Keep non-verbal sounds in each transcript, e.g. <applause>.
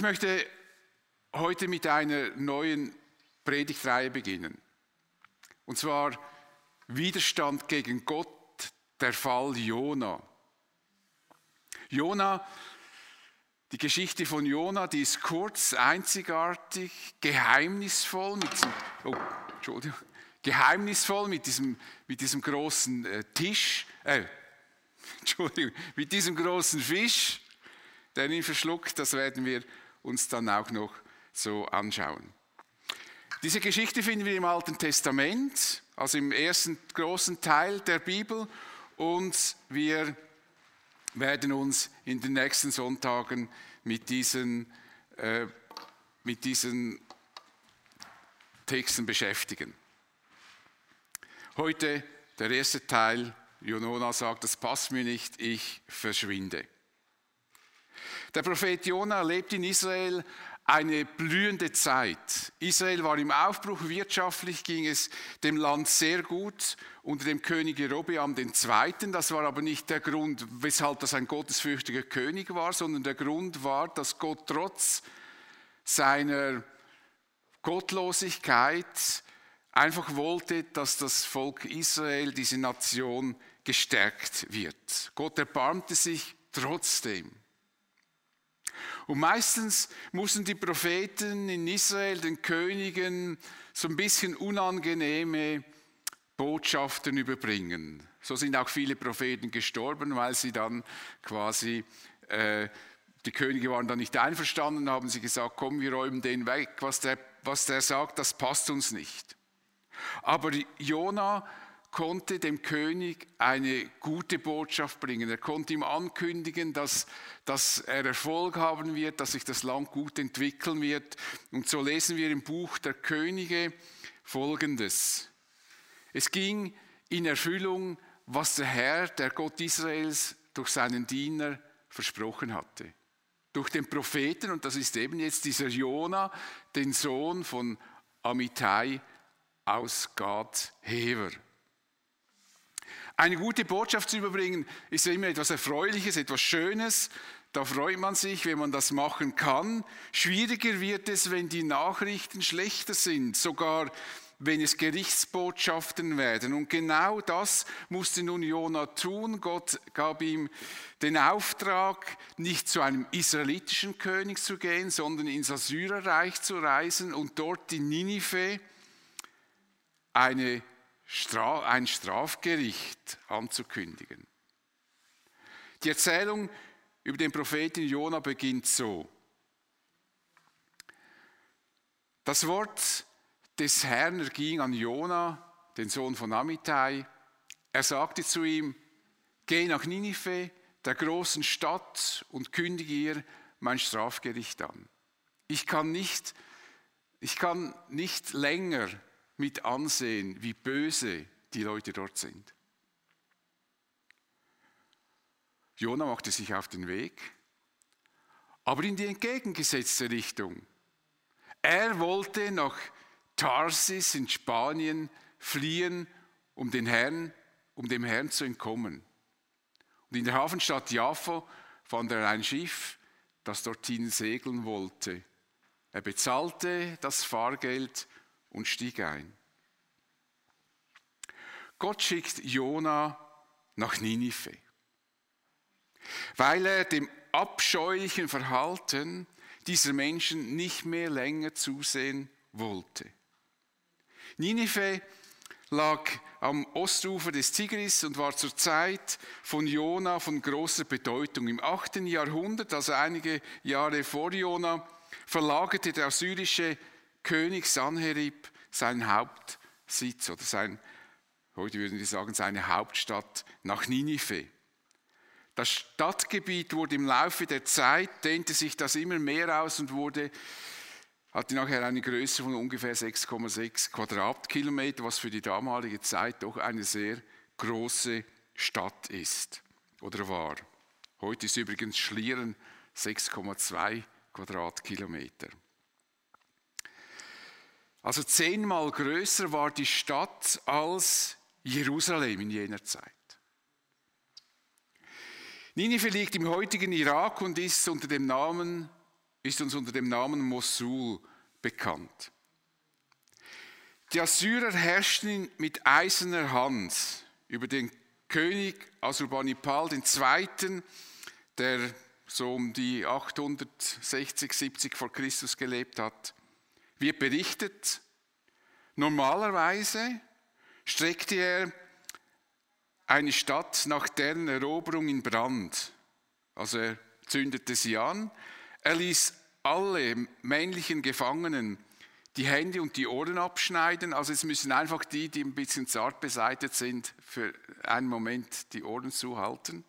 Ich möchte heute mit einer neuen Predigtreihe beginnen. Und zwar Widerstand gegen Gott, der Fall Jona. Jona, die Geschichte von Jona, die ist kurz, einzigartig, geheimnisvoll mit diesem, oh, Entschuldigung, geheimnisvoll mit diesem, mit diesem großen äh, Tisch, äh, <laughs> Entschuldigung, mit diesem großen Fisch, der ihn verschluckt. Das werden wir uns dann auch noch so anschauen. Diese Geschichte finden wir im Alten Testament, also im ersten großen Teil der Bibel. Und wir werden uns in den nächsten Sonntagen mit diesen, äh, mit diesen Texten beschäftigen. Heute der erste Teil, Jonona sagt, das passt mir nicht, ich verschwinde. Der Prophet Jona lebt in Israel eine blühende Zeit. Israel war im Aufbruch, wirtschaftlich ging es dem Land sehr gut unter dem König Jerobeam II. Das war aber nicht der Grund, weshalb das ein gottesfürchtiger König war, sondern der Grund war, dass Gott trotz seiner Gottlosigkeit einfach wollte, dass das Volk Israel, diese Nation, gestärkt wird. Gott erbarmte sich trotzdem. Und meistens mussten die Propheten in Israel den Königen so ein bisschen unangenehme Botschaften überbringen. So sind auch viele Propheten gestorben, weil sie dann quasi, äh, die Könige waren dann nicht einverstanden, haben sie gesagt, komm, wir räumen den weg, was der, was der sagt, das passt uns nicht. Aber Jona konnte dem König eine gute Botschaft bringen. Er konnte ihm ankündigen, dass, dass er Erfolg haben wird, dass sich das Land gut entwickeln wird. Und so lesen wir im Buch der Könige Folgendes. Es ging in Erfüllung, was der Herr, der Gott Israels, durch seinen Diener versprochen hatte. Durch den Propheten, und das ist eben jetzt dieser Jona, den Sohn von Amittai aus Gad Hever. Eine gute Botschaft zu überbringen ist ja immer etwas Erfreuliches, etwas Schönes. Da freut man sich, wenn man das machen kann. Schwieriger wird es, wenn die Nachrichten schlechter sind, sogar wenn es Gerichtsbotschaften werden. Und genau das musste nun Jona tun. Gott gab ihm den Auftrag, nicht zu einem israelitischen König zu gehen, sondern ins Assyrerreich zu reisen und dort in Ninive eine ein Strafgericht anzukündigen. Die Erzählung über den Propheten Jona beginnt so. Das Wort des Herrn erging an Jona, den Sohn von Amittai. Er sagte zu ihm, geh nach Ninive, der großen Stadt, und kündige ihr mein Strafgericht an. Ich kann nicht, ich kann nicht länger mit ansehen, wie böse die Leute dort sind. Jona machte sich auf den Weg, aber in die entgegengesetzte Richtung. Er wollte nach Tarsis in Spanien fliehen, um, den Herrn, um dem Herrn zu entkommen. Und in der Hafenstadt Jaffa fand er ein Schiff, das dorthin segeln wollte. Er bezahlte das Fahrgeld und stieg ein. Gott schickt Jona nach Ninive, weil er dem abscheulichen Verhalten dieser Menschen nicht mehr länger zusehen wollte. Ninive lag am Ostufer des Tigris und war zur Zeit von Jona von großer Bedeutung. Im 8. Jahrhundert, also einige Jahre vor Jona, verlagerte der assyrische König Sanherib seinen Hauptsitz oder sein, heute würden wir sagen, seine Hauptstadt nach Ninive. Das Stadtgebiet wurde im Laufe der Zeit, dehnte sich das immer mehr aus und wurde, hatte nachher eine Größe von ungefähr 6,6 Quadratkilometer, was für die damalige Zeit doch eine sehr große Stadt ist oder war. Heute ist übrigens Schlieren 6,2 Quadratkilometer. Also zehnmal größer war die Stadt als Jerusalem in jener Zeit. Ninive liegt im heutigen Irak und ist unter dem Namen ist uns unter dem Namen Mosul bekannt. Die Assyrer herrschten mit eiserner Hand über den König Assurbanipal II., der so um die 860, 70 vor Christus gelebt hat. Wird berichtet, normalerweise streckte er eine Stadt nach deren Eroberung in Brand. Also er zündete sie an. Er ließ alle männlichen Gefangenen die Hände und die Ohren abschneiden. Also es müssen einfach die, die ein bisschen zart beseitigt sind, für einen Moment die Ohren zuhalten.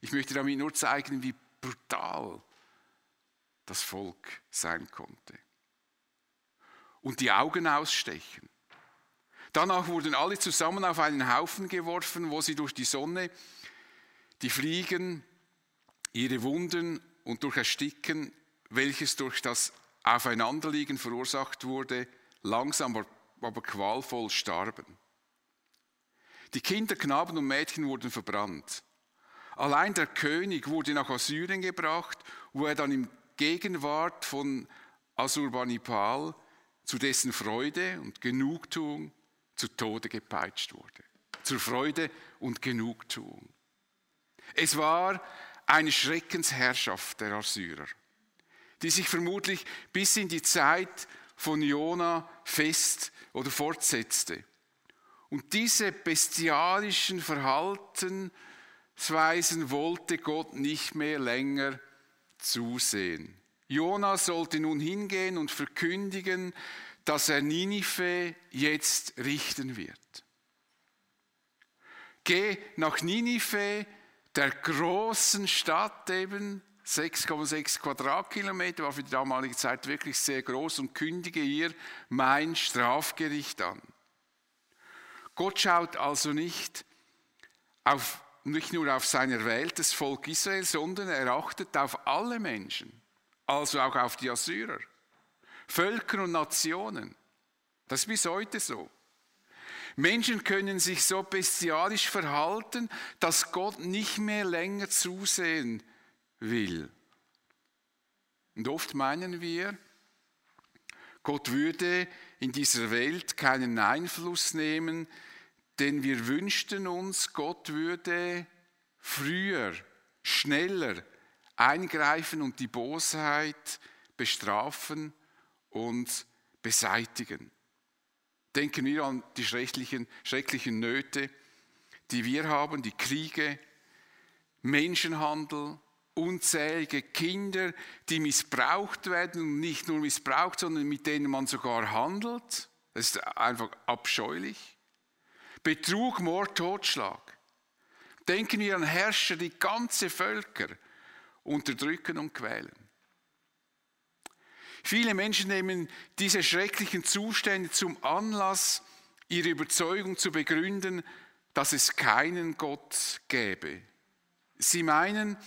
Ich möchte damit nur zeigen, wie brutal das Volk sein konnte. Und die Augen ausstechen. Danach wurden alle zusammen auf einen Haufen geworfen, wo sie durch die Sonne, die Fliegen, ihre Wunden und durch Ersticken, welches durch das Aufeinanderliegen verursacht wurde, langsam aber qualvoll starben. Die Kinder, Knaben und Mädchen wurden verbrannt. Allein der König wurde nach Assyrien gebracht, wo er dann in Gegenwart von Assurbanipal zu dessen Freude und Genugtuung zu Tode gepeitscht wurde. Zur Freude und Genugtuung. Es war eine Schreckensherrschaft der Assyrer, die sich vermutlich bis in die Zeit von Jona fest oder fortsetzte. Und diese bestialischen Verhaltensweisen wollte Gott nicht mehr länger zusehen. Jona sollte nun hingehen und verkündigen, dass er Ninive jetzt richten wird. Geh nach Ninive, der großen Stadt eben, 6,6 Quadratkilometer, war für die damalige Zeit wirklich sehr groß und kündige ihr mein Strafgericht an. Gott schaut also nicht, auf, nicht nur auf sein erwähltes Volk Israel, sondern er achtet auf alle Menschen, also auch auf die Assyrer. Völker und Nationen. Das ist bis heute so. Menschen können sich so bestialisch verhalten, dass Gott nicht mehr länger zusehen will. Und oft meinen wir, Gott würde in dieser Welt keinen Einfluss nehmen, denn wir wünschten uns, Gott würde früher, schneller eingreifen und die Bosheit bestrafen und beseitigen. Denken wir an die schrecklichen, schrecklichen Nöte, die wir haben, die Kriege, Menschenhandel, unzählige Kinder, die missbraucht werden und nicht nur missbraucht, sondern mit denen man sogar handelt. Das ist einfach abscheulich. Betrug, Mord, Totschlag. Denken wir an Herrscher, die ganze Völker unterdrücken und quälen. Viele Menschen nehmen diese schrecklichen Zustände zum Anlass, ihre Überzeugung zu begründen, dass es keinen Gott gäbe. Sie meinen,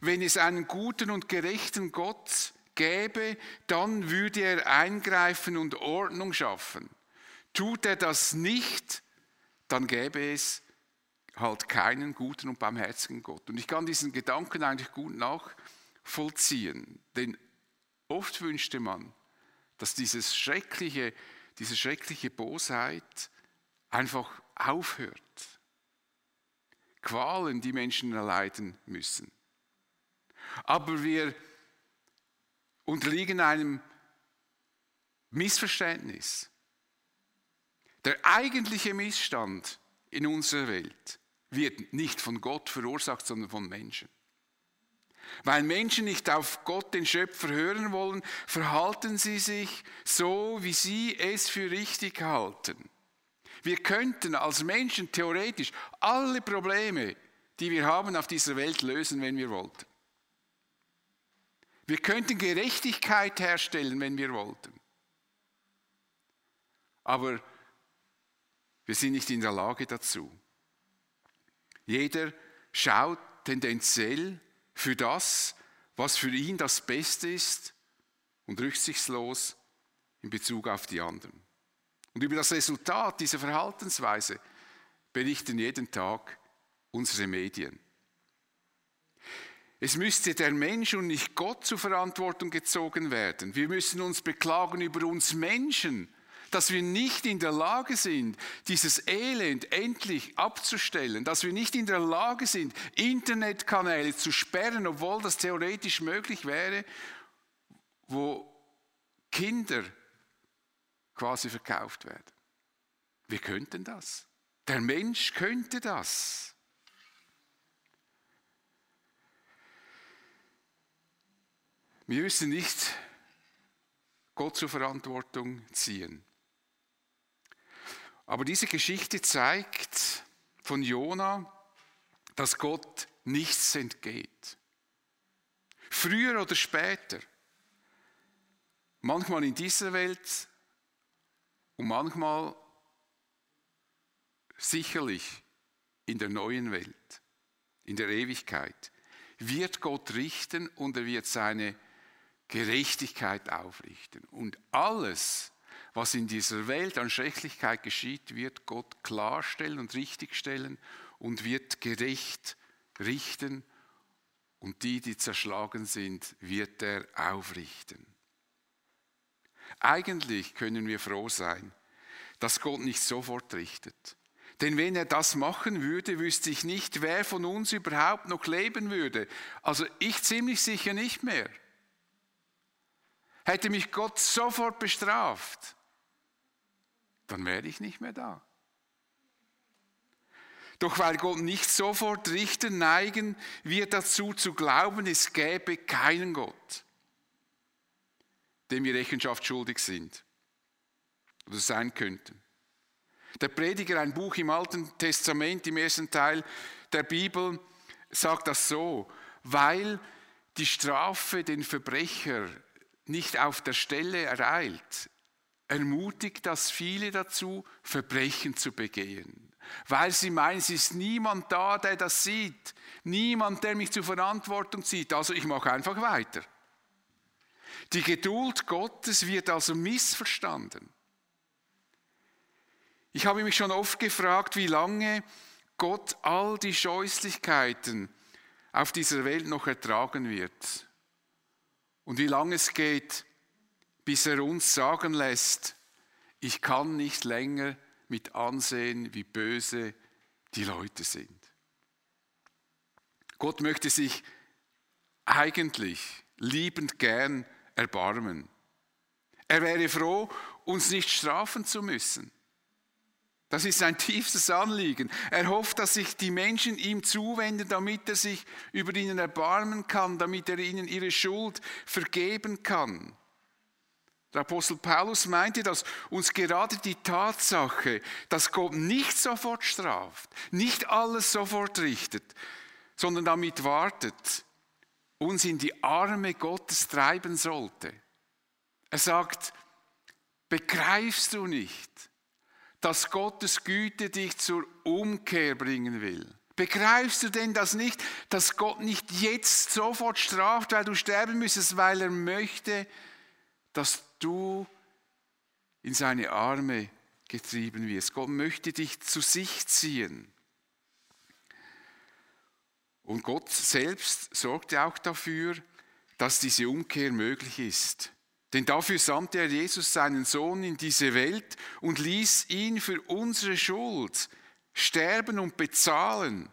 wenn es einen guten und gerechten Gott gäbe, dann würde er eingreifen und Ordnung schaffen. Tut er das nicht, dann gäbe es halt keinen guten und barmherzigen Gott. Und ich kann diesen Gedanken eigentlich gut nachvollziehen, denn Oft wünschte man, dass dieses schreckliche, diese schreckliche Bosheit einfach aufhört. Qualen, die Menschen erleiden müssen. Aber wir unterliegen einem Missverständnis. Der eigentliche Missstand in unserer Welt wird nicht von Gott verursacht, sondern von Menschen. Weil Menschen nicht auf Gott, den Schöpfer, hören wollen, verhalten sie sich so, wie sie es für richtig halten. Wir könnten als Menschen theoretisch alle Probleme, die wir haben auf dieser Welt, lösen, wenn wir wollten. Wir könnten Gerechtigkeit herstellen, wenn wir wollten. Aber wir sind nicht in der Lage dazu. Jeder schaut tendenziell für das, was für ihn das Beste ist und rücksichtslos in Bezug auf die anderen. Und über das Resultat dieser Verhaltensweise berichten jeden Tag unsere Medien. Es müsste der Mensch und nicht Gott zur Verantwortung gezogen werden. Wir müssen uns beklagen über uns Menschen, dass wir nicht in der Lage sind, dieses Elend endlich abzustellen, dass wir nicht in der Lage sind, Internetkanäle zu sperren, obwohl das theoretisch möglich wäre, wo Kinder quasi verkauft werden. Wir könnten das. Der Mensch könnte das. Wir müssen nicht Gott zur Verantwortung ziehen. Aber diese Geschichte zeigt von Jona, dass Gott nichts entgeht. Früher oder später. Manchmal in dieser Welt und manchmal sicherlich in der neuen Welt, in der Ewigkeit, wird Gott richten und er wird seine Gerechtigkeit aufrichten. Und alles, was in dieser Welt an Schrecklichkeit geschieht, wird Gott klarstellen und richtigstellen und wird gerecht richten. Und die, die zerschlagen sind, wird er aufrichten. Eigentlich können wir froh sein, dass Gott nicht sofort richtet. Denn wenn er das machen würde, wüsste ich nicht, wer von uns überhaupt noch leben würde. Also ich ziemlich sicher nicht mehr. Hätte mich Gott sofort bestraft, dann wäre ich nicht mehr da. Doch weil Gott nicht sofort richten, neigen wir dazu zu glauben, es gäbe keinen Gott, dem wir Rechenschaft schuldig sind oder sein könnten. Der Prediger, ein Buch im Alten Testament, im ersten Teil der Bibel, sagt das so, weil die Strafe den Verbrecher nicht auf der Stelle ereilt, ermutigt das viele dazu, Verbrechen zu begehen. Weil sie meinen, es ist niemand da, der das sieht. Niemand, der mich zur Verantwortung zieht. Also ich mache einfach weiter. Die Geduld Gottes wird also missverstanden. Ich habe mich schon oft gefragt, wie lange Gott all die Scheußlichkeiten auf dieser Welt noch ertragen wird. Und wie lange es geht, bis er uns sagen lässt, ich kann nicht länger mit ansehen, wie böse die Leute sind. Gott möchte sich eigentlich liebend gern erbarmen. Er wäre froh, uns nicht strafen zu müssen. Das ist sein tiefstes Anliegen. Er hofft, dass sich die Menschen ihm zuwenden, damit er sich über ihnen erbarmen kann, damit er ihnen ihre Schuld vergeben kann. Der Apostel Paulus meinte, dass uns gerade die Tatsache, dass Gott nicht sofort straft, nicht alles sofort richtet, sondern damit wartet, uns in die Arme Gottes treiben sollte. Er sagt, begreifst du nicht, dass Gottes Güte dich zur Umkehr bringen will? Begreifst du denn das nicht, dass Gott nicht jetzt sofort straft, weil du sterben müsstest, weil er möchte, dass du in seine Arme getrieben wirst? Gott möchte dich zu sich ziehen. Und Gott selbst sorgte auch dafür, dass diese Umkehr möglich ist. Denn dafür sandte er Jesus, seinen Sohn, in diese Welt und ließ ihn für unsere Schuld sterben und bezahlen.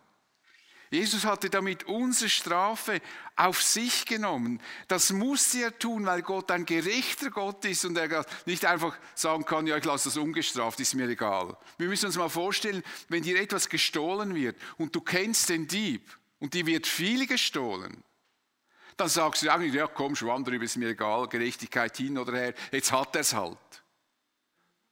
Jesus hatte damit unsere Strafe auf sich genommen. Das musste er tun, weil Gott ein gerechter Gott ist und er nicht einfach sagen kann, ja, ich lasse das ungestraft, ist mir egal. Wir müssen uns mal vorstellen, wenn dir etwas gestohlen wird und du kennst den Dieb und dir wird viel gestohlen, dann sagst du eigentlich, ja komm, schwamm drüber, ist mir egal, Gerechtigkeit hin oder her, jetzt hat er es halt.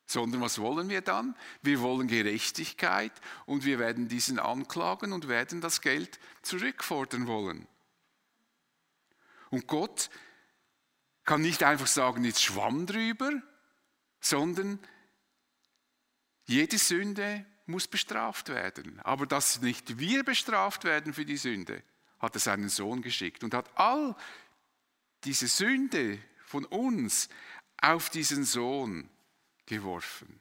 Sondern was wollen wir dann? Wir wollen Gerechtigkeit und wir werden diesen anklagen und werden das Geld zurückfordern wollen. Und Gott kann nicht einfach sagen, jetzt schwamm drüber, sondern jede Sünde muss bestraft werden. Aber dass nicht wir bestraft werden für die Sünde, hat er seinen Sohn geschickt und hat all diese Sünde von uns auf diesen Sohn geworfen.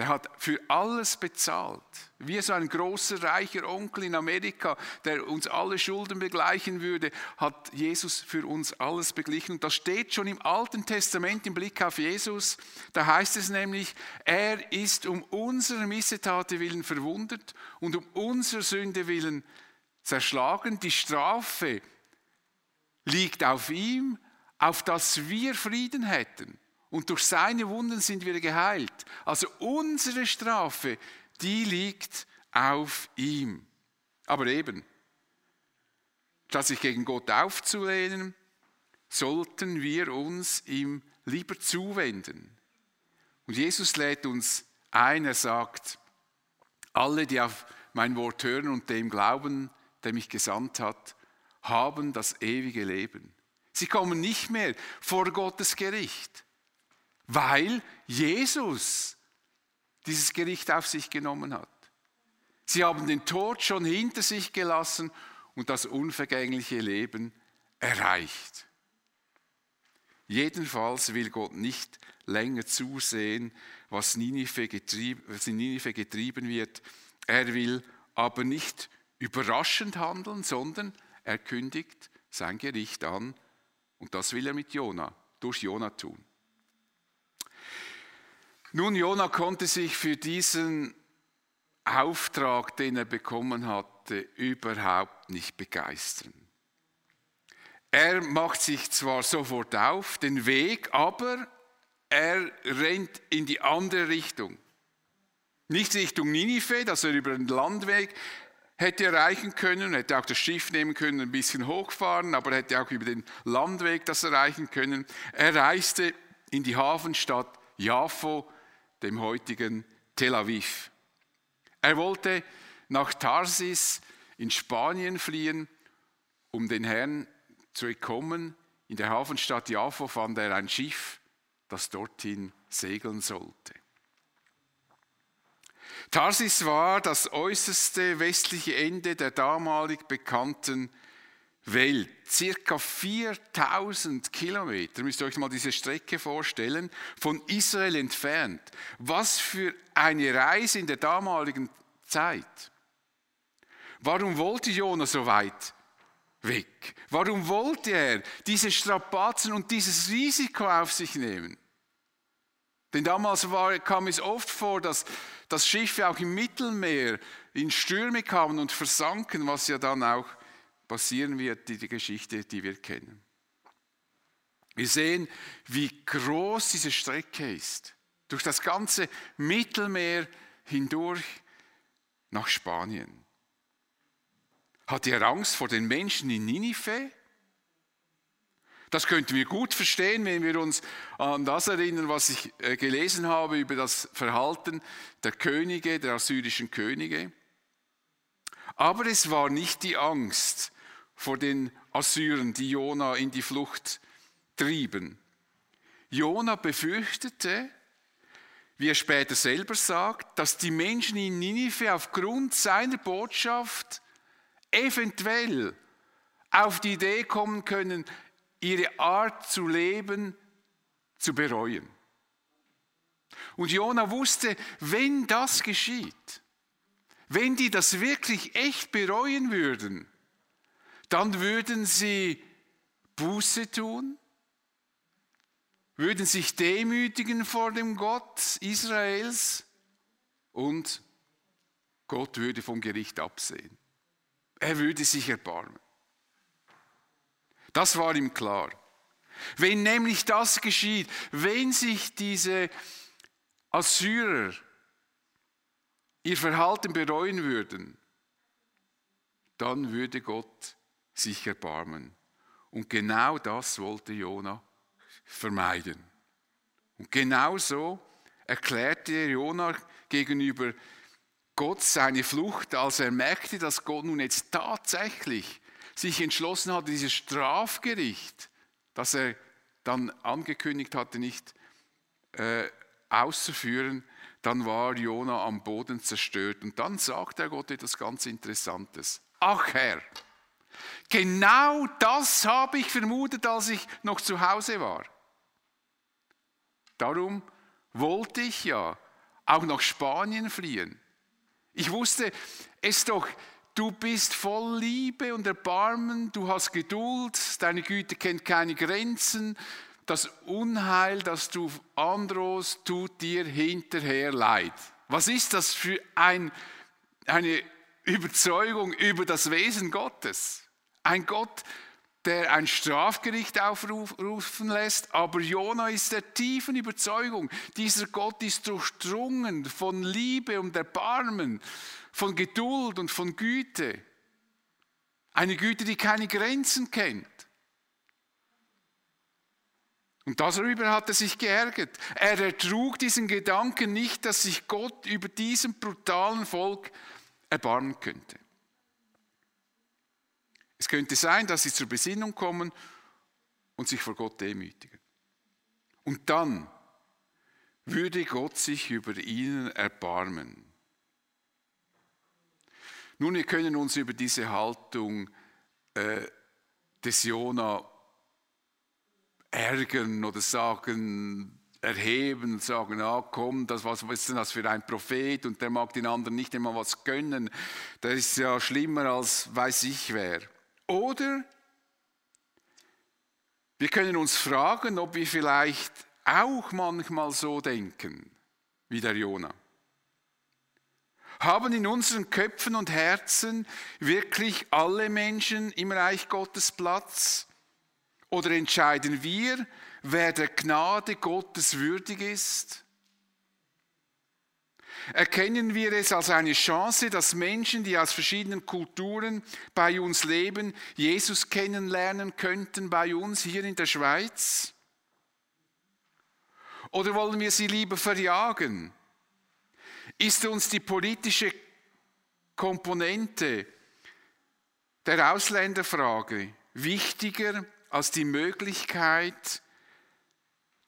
Der hat für alles bezahlt. Wie so ein großer, reicher Onkel in Amerika, der uns alle Schulden begleichen würde, hat Jesus für uns alles beglichen. Und das steht schon im Alten Testament im Blick auf Jesus. Da heißt es nämlich, er ist um unsere Missetate willen verwundet und um unsere Sünde willen zerschlagen. Die Strafe liegt auf ihm, auf dass wir Frieden hätten. Und durch seine Wunden sind wir geheilt. Also unsere Strafe, die liegt auf ihm. Aber eben, statt sich gegen Gott aufzulehnen, sollten wir uns ihm lieber zuwenden. Und Jesus lädt uns ein, er sagt, alle, die auf mein Wort hören und dem glauben, der mich gesandt hat, haben das ewige Leben. Sie kommen nicht mehr vor Gottes Gericht weil Jesus dieses Gericht auf sich genommen hat. Sie haben den Tod schon hinter sich gelassen und das unvergängliche Leben erreicht. Jedenfalls will Gott nicht länger zusehen, was, in Ninive getrieben wird. Er will aber nicht überraschend handeln, sondern er kündigt sein Gericht an. Und das will er mit Jona, durch Jona tun. Nun, Jona konnte sich für diesen Auftrag, den er bekommen hatte, überhaupt nicht begeistern. Er macht sich zwar sofort auf den Weg, aber er rennt in die andere Richtung. Nicht Richtung Ninive, dass er über den Landweg hätte erreichen können, hätte auch das Schiff nehmen können, ein bisschen hochfahren, aber hätte auch über den Landweg das erreichen können. Er reiste in die Hafenstadt Jaffo, dem heutigen Tel Aviv. Er wollte nach Tarsis in Spanien fliehen, um den Herrn zu entkommen. In der Hafenstadt Jaffo fand er ein Schiff, das dorthin segeln sollte. Tarsis war das äußerste westliche Ende der damalig bekannten Welt, circa 4000 Kilometer, müsst ihr euch mal diese Strecke vorstellen, von Israel entfernt. Was für eine Reise in der damaligen Zeit. Warum wollte Jona so weit weg? Warum wollte er diese Strapazen und dieses Risiko auf sich nehmen? Denn damals war, kam es oft vor, dass, dass Schiffe auch im Mittelmeer in Stürme kamen und versanken, was ja dann auch passieren wird, die, die Geschichte, die wir kennen. Wir sehen, wie groß diese Strecke ist. Durch das ganze Mittelmeer hindurch nach Spanien. Hat er Angst vor den Menschen in Ninive? Das könnten wir gut verstehen, wenn wir uns an das erinnern, was ich äh, gelesen habe über das Verhalten der Könige, der assyrischen Könige. Aber es war nicht die Angst vor den Assyrern, die Jona in die Flucht trieben. Jona befürchtete, wie er später selber sagt, dass die Menschen in Ninive aufgrund seiner Botschaft eventuell auf die Idee kommen können, ihre Art zu leben zu bereuen. Und Jona wusste, wenn das geschieht, wenn die das wirklich echt bereuen würden, dann würden sie Buße tun, würden sich demütigen vor dem Gott Israels und Gott würde vom Gericht absehen. Er würde sich erbarmen. Das war ihm klar. Wenn nämlich das geschieht, wenn sich diese Assyrer ihr Verhalten bereuen würden, dann würde Gott sich erbarmen. Und genau das wollte Jona vermeiden. Und genau so erklärte Jona gegenüber Gott seine Flucht, als er merkte, dass Gott nun jetzt tatsächlich sich entschlossen hatte, dieses Strafgericht, das er dann angekündigt hatte, nicht äh, auszuführen, dann war Jona am Boden zerstört. Und dann sagt er Gott etwas ganz Interessantes. Ach Herr, Genau das habe ich vermutet, als ich noch zu Hause war. Darum wollte ich ja auch nach Spanien fliehen. Ich wusste es doch, du bist voll Liebe und Erbarmen, du hast Geduld, deine Güte kennt keine Grenzen. Das Unheil, das du androhst, tut dir hinterher leid. Was ist das für ein, eine Überzeugung über das Wesen Gottes? Ein Gott, der ein Strafgericht aufrufen lässt, aber Jona ist der tiefen Überzeugung, dieser Gott ist durchdrungen von Liebe und Erbarmen, von Geduld und von Güte. Eine Güte, die keine Grenzen kennt. Und darüber hat er sich geärgert. Er ertrug diesen Gedanken nicht, dass sich Gott über diesem brutalen Volk erbarmen könnte. Es könnte sein, dass sie zur Besinnung kommen und sich vor Gott demütigen. Und dann würde Gott sich über ihnen erbarmen. Nun, wir können uns über diese Haltung äh, des Jona ärgern oder sagen, erheben sagen, ah komm, das, was, was ist denn das für ein Prophet und der mag den anderen nicht einmal was gönnen. Das ist ja schlimmer als weiß ich wer. Oder wir können uns fragen, ob wir vielleicht auch manchmal so denken wie der Jona. Haben in unseren Köpfen und Herzen wirklich alle Menschen im Reich Gottes Platz? Oder entscheiden wir, wer der Gnade Gottes würdig ist? Erkennen wir es als eine Chance, dass Menschen, die aus verschiedenen Kulturen bei uns leben, Jesus kennenlernen könnten bei uns hier in der Schweiz? Oder wollen wir sie lieber verjagen? Ist uns die politische Komponente der Ausländerfrage wichtiger als die Möglichkeit,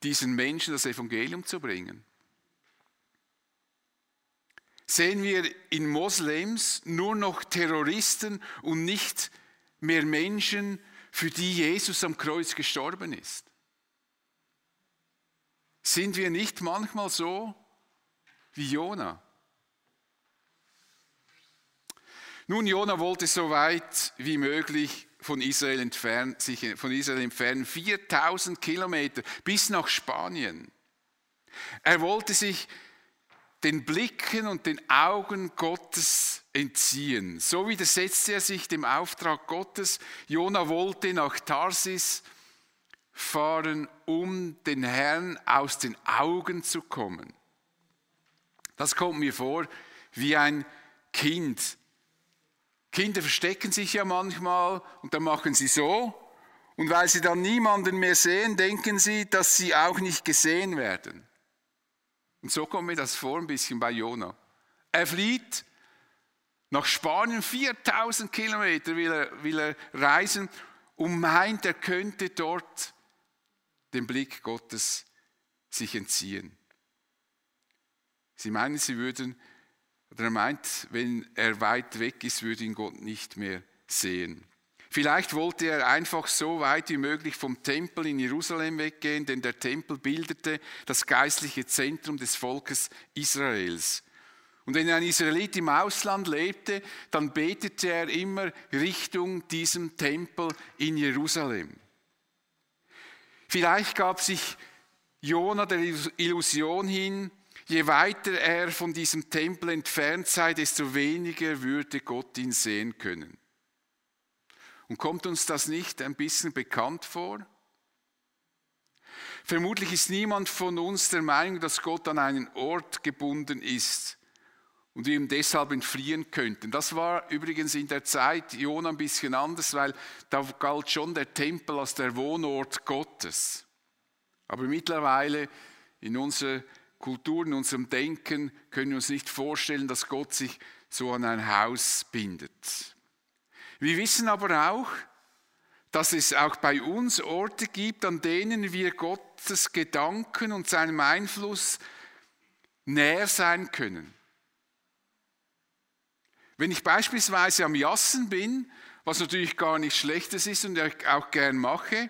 diesen Menschen das Evangelium zu bringen? Sehen wir in Moslems nur noch Terroristen und nicht mehr Menschen, für die Jesus am Kreuz gestorben ist. Sind wir nicht manchmal so wie Jona? Nun, Jona wollte so weit wie möglich von Israel entfernen, sich von Israel entfernen, 4000 Kilometer bis nach Spanien. Er wollte sich den Blicken und den Augen Gottes entziehen. So widersetzte er sich dem Auftrag Gottes. Jona wollte nach Tarsis fahren, um den Herrn aus den Augen zu kommen. Das kommt mir vor wie ein Kind. Kinder verstecken sich ja manchmal und dann machen sie so. Und weil sie dann niemanden mehr sehen, denken sie, dass sie auch nicht gesehen werden. Und so kommt mir das vor ein bisschen bei Jona. Er flieht nach Spanien, 4000 Kilometer will er, will er reisen und meint, er könnte dort dem Blick Gottes sich entziehen. Sie meinen, sie würden, oder er meint, wenn er weit weg ist, würde ihn Gott nicht mehr sehen. Vielleicht wollte er einfach so weit wie möglich vom Tempel in Jerusalem weggehen, denn der Tempel bildete das geistliche Zentrum des Volkes Israels. Und wenn ein Israelit im Ausland lebte, dann betete er immer Richtung diesem Tempel in Jerusalem. Vielleicht gab sich Jona der Illusion hin, je weiter er von diesem Tempel entfernt sei, desto weniger würde Gott ihn sehen können. Und kommt uns das nicht ein bisschen bekannt vor? Vermutlich ist niemand von uns der Meinung, dass Gott an einen Ort gebunden ist und wir ihm deshalb entfliehen könnten. Das war übrigens in der Zeit Jona ein bisschen anders, weil da galt schon der Tempel als der Wohnort Gottes. Aber mittlerweile in unserer Kultur, in unserem Denken können wir uns nicht vorstellen, dass Gott sich so an ein Haus bindet. Wir wissen aber auch, dass es auch bei uns Orte gibt, an denen wir Gottes Gedanken und seinem Einfluss näher sein können. Wenn ich beispielsweise am Jassen bin, was natürlich gar nichts Schlechtes ist und ich auch gern mache,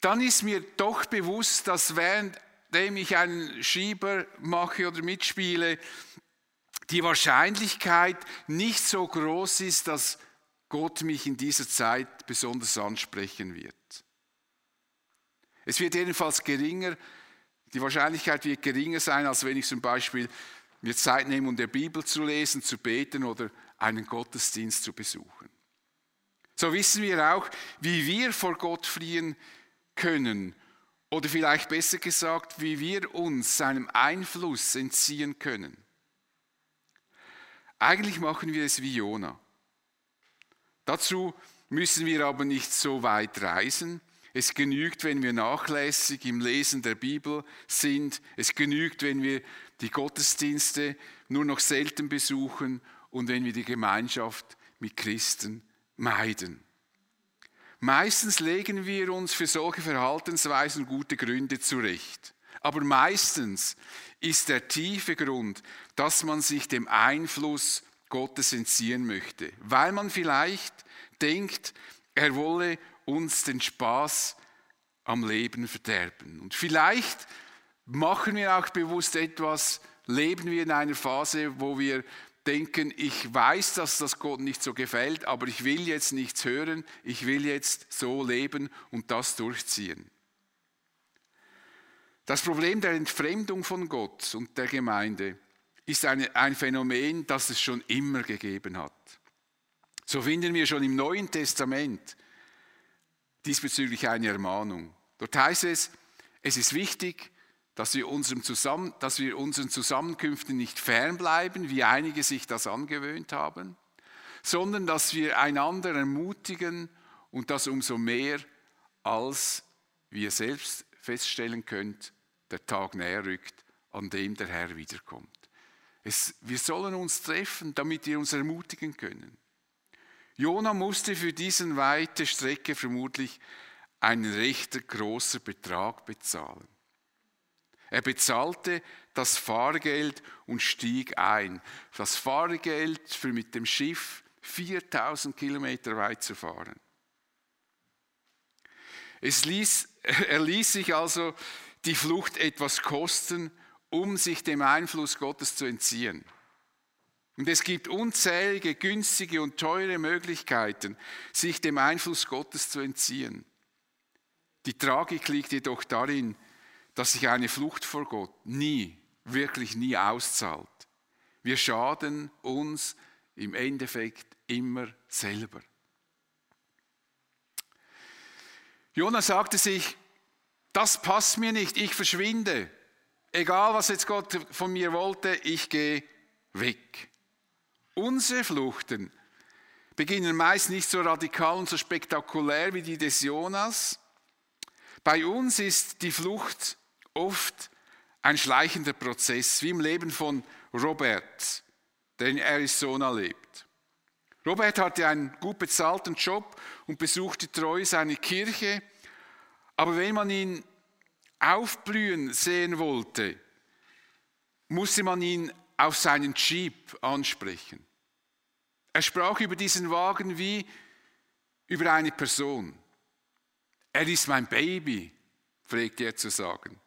dann ist mir doch bewusst, dass während währenddem ich einen Schieber mache oder mitspiele, die Wahrscheinlichkeit nicht so groß ist, dass Gott mich in dieser Zeit besonders ansprechen wird. Es wird jedenfalls geringer, die Wahrscheinlichkeit wird geringer sein, als wenn ich zum Beispiel mir Zeit nehme, um der Bibel zu lesen, zu beten oder einen Gottesdienst zu besuchen. So wissen wir auch, wie wir vor Gott fliehen können oder vielleicht besser gesagt, wie wir uns seinem Einfluss entziehen können. Eigentlich machen wir es wie Jona. Dazu müssen wir aber nicht so weit reisen. Es genügt, wenn wir nachlässig im Lesen der Bibel sind. Es genügt, wenn wir die Gottesdienste nur noch selten besuchen und wenn wir die Gemeinschaft mit Christen meiden. Meistens legen wir uns für solche Verhaltensweisen gute Gründe zurecht. Aber meistens ist der tiefe Grund, dass man sich dem Einfluss Gottes entziehen möchte, weil man vielleicht denkt, er wolle uns den Spaß am Leben verderben. Und vielleicht machen wir auch bewusst etwas, leben wir in einer Phase, wo wir denken, ich weiß, dass das Gott nicht so gefällt, aber ich will jetzt nichts hören, ich will jetzt so leben und das durchziehen. Das Problem der Entfremdung von Gott und der Gemeinde ist eine, ein Phänomen, das es schon immer gegeben hat. So finden wir schon im Neuen Testament diesbezüglich eine Ermahnung. Dort heißt es, es ist wichtig, dass wir, unserem Zusammen, dass wir unseren Zusammenkünften nicht fernbleiben, wie einige sich das angewöhnt haben, sondern dass wir einander ermutigen und das umso mehr, als wie ihr selbst feststellen könnt, der Tag näher rückt, an dem der Herr wiederkommt. Es, wir sollen uns treffen, damit wir uns ermutigen können. Jona musste für diesen weite Strecke vermutlich einen recht großen Betrag bezahlen. Er bezahlte das Fahrgeld und stieg ein. Das Fahrgeld für mit dem Schiff 4000 Kilometer weit zu fahren. Es ließ, <laughs> er ließ sich also die Flucht etwas kosten um sich dem Einfluss Gottes zu entziehen. Und es gibt unzählige günstige und teure Möglichkeiten, sich dem Einfluss Gottes zu entziehen. Die Tragik liegt jedoch darin, dass sich eine Flucht vor Gott nie, wirklich nie auszahlt. Wir schaden uns im Endeffekt immer selber. Jonas sagte sich, das passt mir nicht, ich verschwinde. Egal, was jetzt Gott von mir wollte, ich gehe weg. Unsere Fluchten beginnen meist nicht so radikal und so spektakulär wie die des Jonas. Bei uns ist die Flucht oft ein schleichender Prozess, wie im Leben von Robert, der in Arizona lebt. Robert hatte einen gut bezahlten Job und besuchte treu seine Kirche, aber wenn man ihn aufblühen sehen wollte, musste man ihn auf seinen Jeep ansprechen. Er sprach über diesen Wagen wie über eine Person. Er ist mein Baby, pflegte er zu sagen.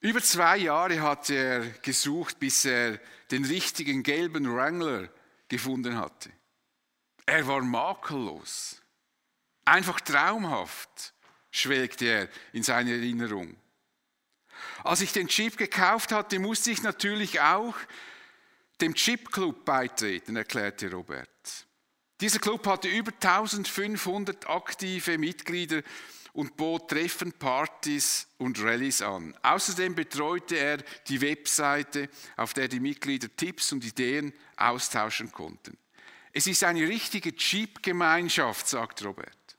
Über zwei Jahre hat er gesucht, bis er den richtigen gelben Wrangler gefunden hatte. Er war makellos. Einfach traumhaft, schwelgte er in seine Erinnerung. Als ich den Chip gekauft hatte, musste ich natürlich auch dem Chip Club beitreten, erklärte Robert. Dieser Club hatte über 1500 aktive Mitglieder und bot Treffen, Partys und Rallyes an. Außerdem betreute er die Webseite, auf der die Mitglieder Tipps und Ideen austauschen konnten. Es ist eine richtige Jeep-Gemeinschaft, sagt Robert.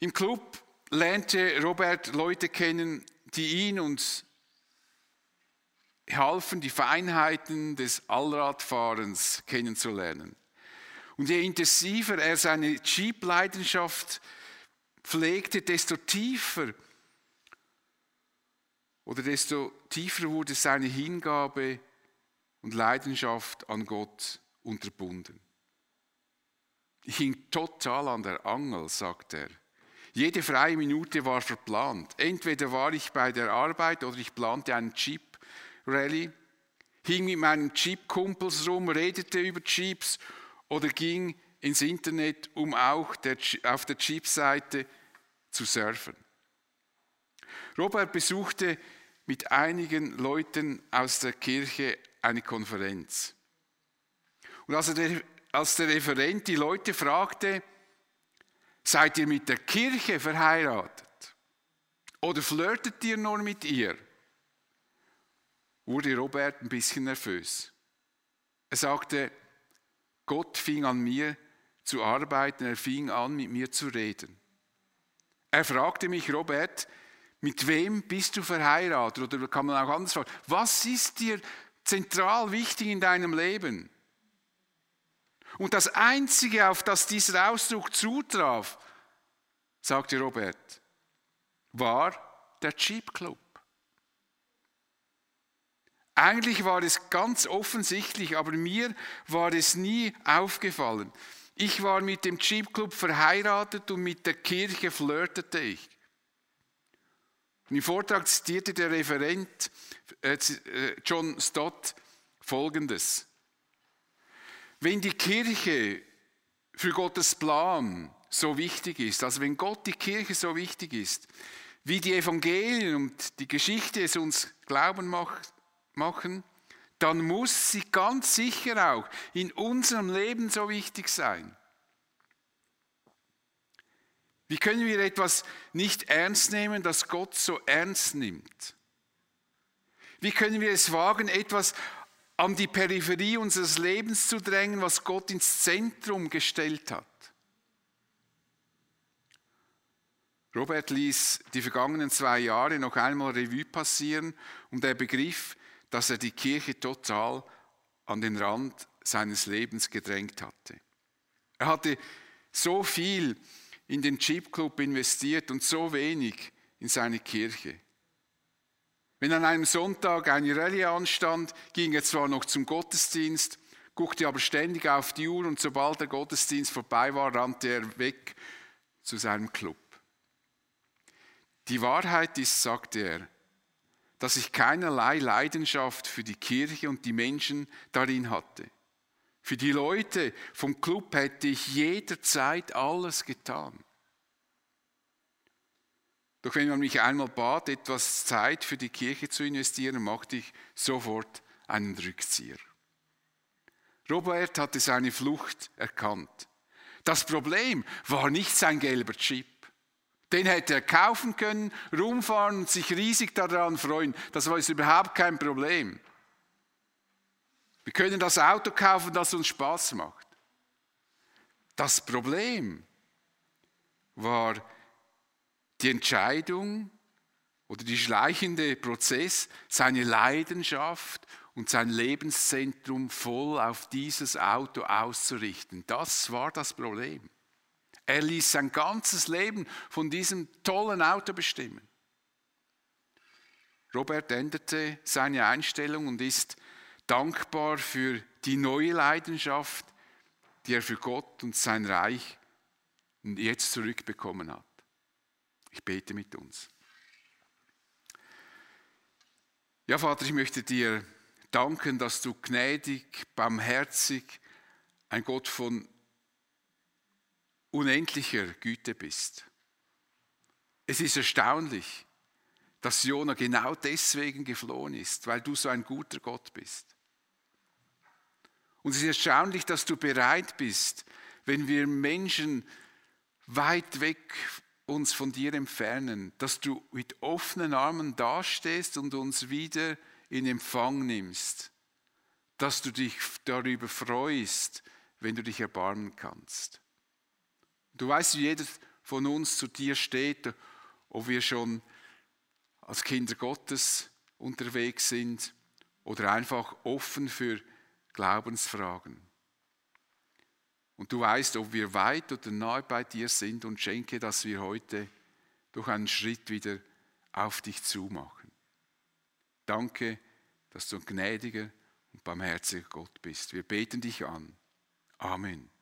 Im Club lernte Robert Leute kennen, die ihn und halfen, die Feinheiten des Allradfahrens kennenzulernen. Und je intensiver er seine Jeep-Leidenschaft pflegte, desto tiefer oder desto tiefer wurde seine Hingabe und Leidenschaft an Gott unterbunden. Ich hing total an der Angel, sagt er. Jede freie Minute war verplant. Entweder war ich bei der Arbeit oder ich plante einen Jeep-Rally, hing mit meinen Jeep-Kumpels rum, redete über Jeeps oder ging ins Internet, um auch der, auf der Jeep-Seite zu surfen. Robert besuchte mit einigen Leuten aus der Kirche eine Konferenz. Und als, der, als der Referent die Leute fragte, seid ihr mit der Kirche verheiratet? Oder flirtet ihr nur mit ihr? Wurde Robert ein bisschen nervös. Er sagte, Gott fing an mir zu arbeiten, er fing an mit mir zu reden. Er fragte mich, Robert, mit wem bist du verheiratet? Oder kann man auch anders fragen, was ist dir zentral wichtig in deinem Leben? Und das Einzige, auf das dieser Ausdruck zutraf, sagte Robert, war der Jeep Club. Eigentlich war es ganz offensichtlich, aber mir war es nie aufgefallen. Ich war mit dem Jeep Club verheiratet und mit der Kirche flirtete ich. Im Vortrag zitierte der Referent äh, äh, John Stott Folgendes. Wenn die Kirche für Gottes Plan so wichtig ist, also wenn Gott die Kirche so wichtig ist, wie die Evangelien und die Geschichte es uns glauben machen, dann muss sie ganz sicher auch in unserem Leben so wichtig sein. Wie können wir etwas nicht ernst nehmen, das Gott so ernst nimmt? Wie können wir es wagen, etwas an die Peripherie unseres Lebens zu drängen, was Gott ins Zentrum gestellt hat? Robert ließ die vergangenen zwei Jahre noch einmal Revue passieren und er begriff, dass er die Kirche total an den Rand seines Lebens gedrängt hatte. Er hatte so viel in den Jeep Club investiert und so wenig in seine Kirche. Wenn an einem Sonntag eine Rallye anstand, ging er zwar noch zum Gottesdienst, guckte aber ständig auf die Uhr und sobald der Gottesdienst vorbei war, rannte er weg zu seinem Club. Die Wahrheit ist, sagte er, dass ich keinerlei Leidenschaft für die Kirche und die Menschen darin hatte. Für die Leute vom Club hätte ich jederzeit alles getan. Doch wenn man mich einmal bat, etwas Zeit für die Kirche zu investieren, machte ich sofort einen Rückzieher. Robert hatte seine Flucht erkannt. Das Problem war nicht sein gelber Chip. Den hätte er kaufen können, rumfahren und sich riesig daran freuen. Das war überhaupt kein Problem. Wir können das Auto kaufen, das uns Spaß macht. Das Problem war die Entscheidung oder die schleichende Prozess, seine Leidenschaft und sein Lebenszentrum voll auf dieses Auto auszurichten. Das war das Problem. Er ließ sein ganzes Leben von diesem tollen Auto bestimmen. Robert änderte seine Einstellung und ist dankbar für die neue Leidenschaft, die er für Gott und sein Reich jetzt zurückbekommen hat. Ich bete mit uns. Ja, Vater, ich möchte dir danken, dass du gnädig, barmherzig, ein Gott von unendlicher Güte bist. Es ist erstaunlich, dass Jona genau deswegen geflohen ist, weil du so ein guter Gott bist. Und es ist erstaunlich, dass du bereit bist, wenn wir Menschen weit weg uns von dir entfernen, dass du mit offenen Armen dastehst und uns wieder in Empfang nimmst, dass du dich darüber freust, wenn du dich erbarmen kannst. Du weißt, wie jeder von uns zu dir steht, ob wir schon als Kinder Gottes unterwegs sind oder einfach offen für Glaubensfragen. Und du weißt, ob wir weit oder nahe bei dir sind und schenke, dass wir heute durch einen Schritt wieder auf dich zumachen. Danke, dass du ein gnädiger und barmherziger Gott bist. Wir beten dich an. Amen.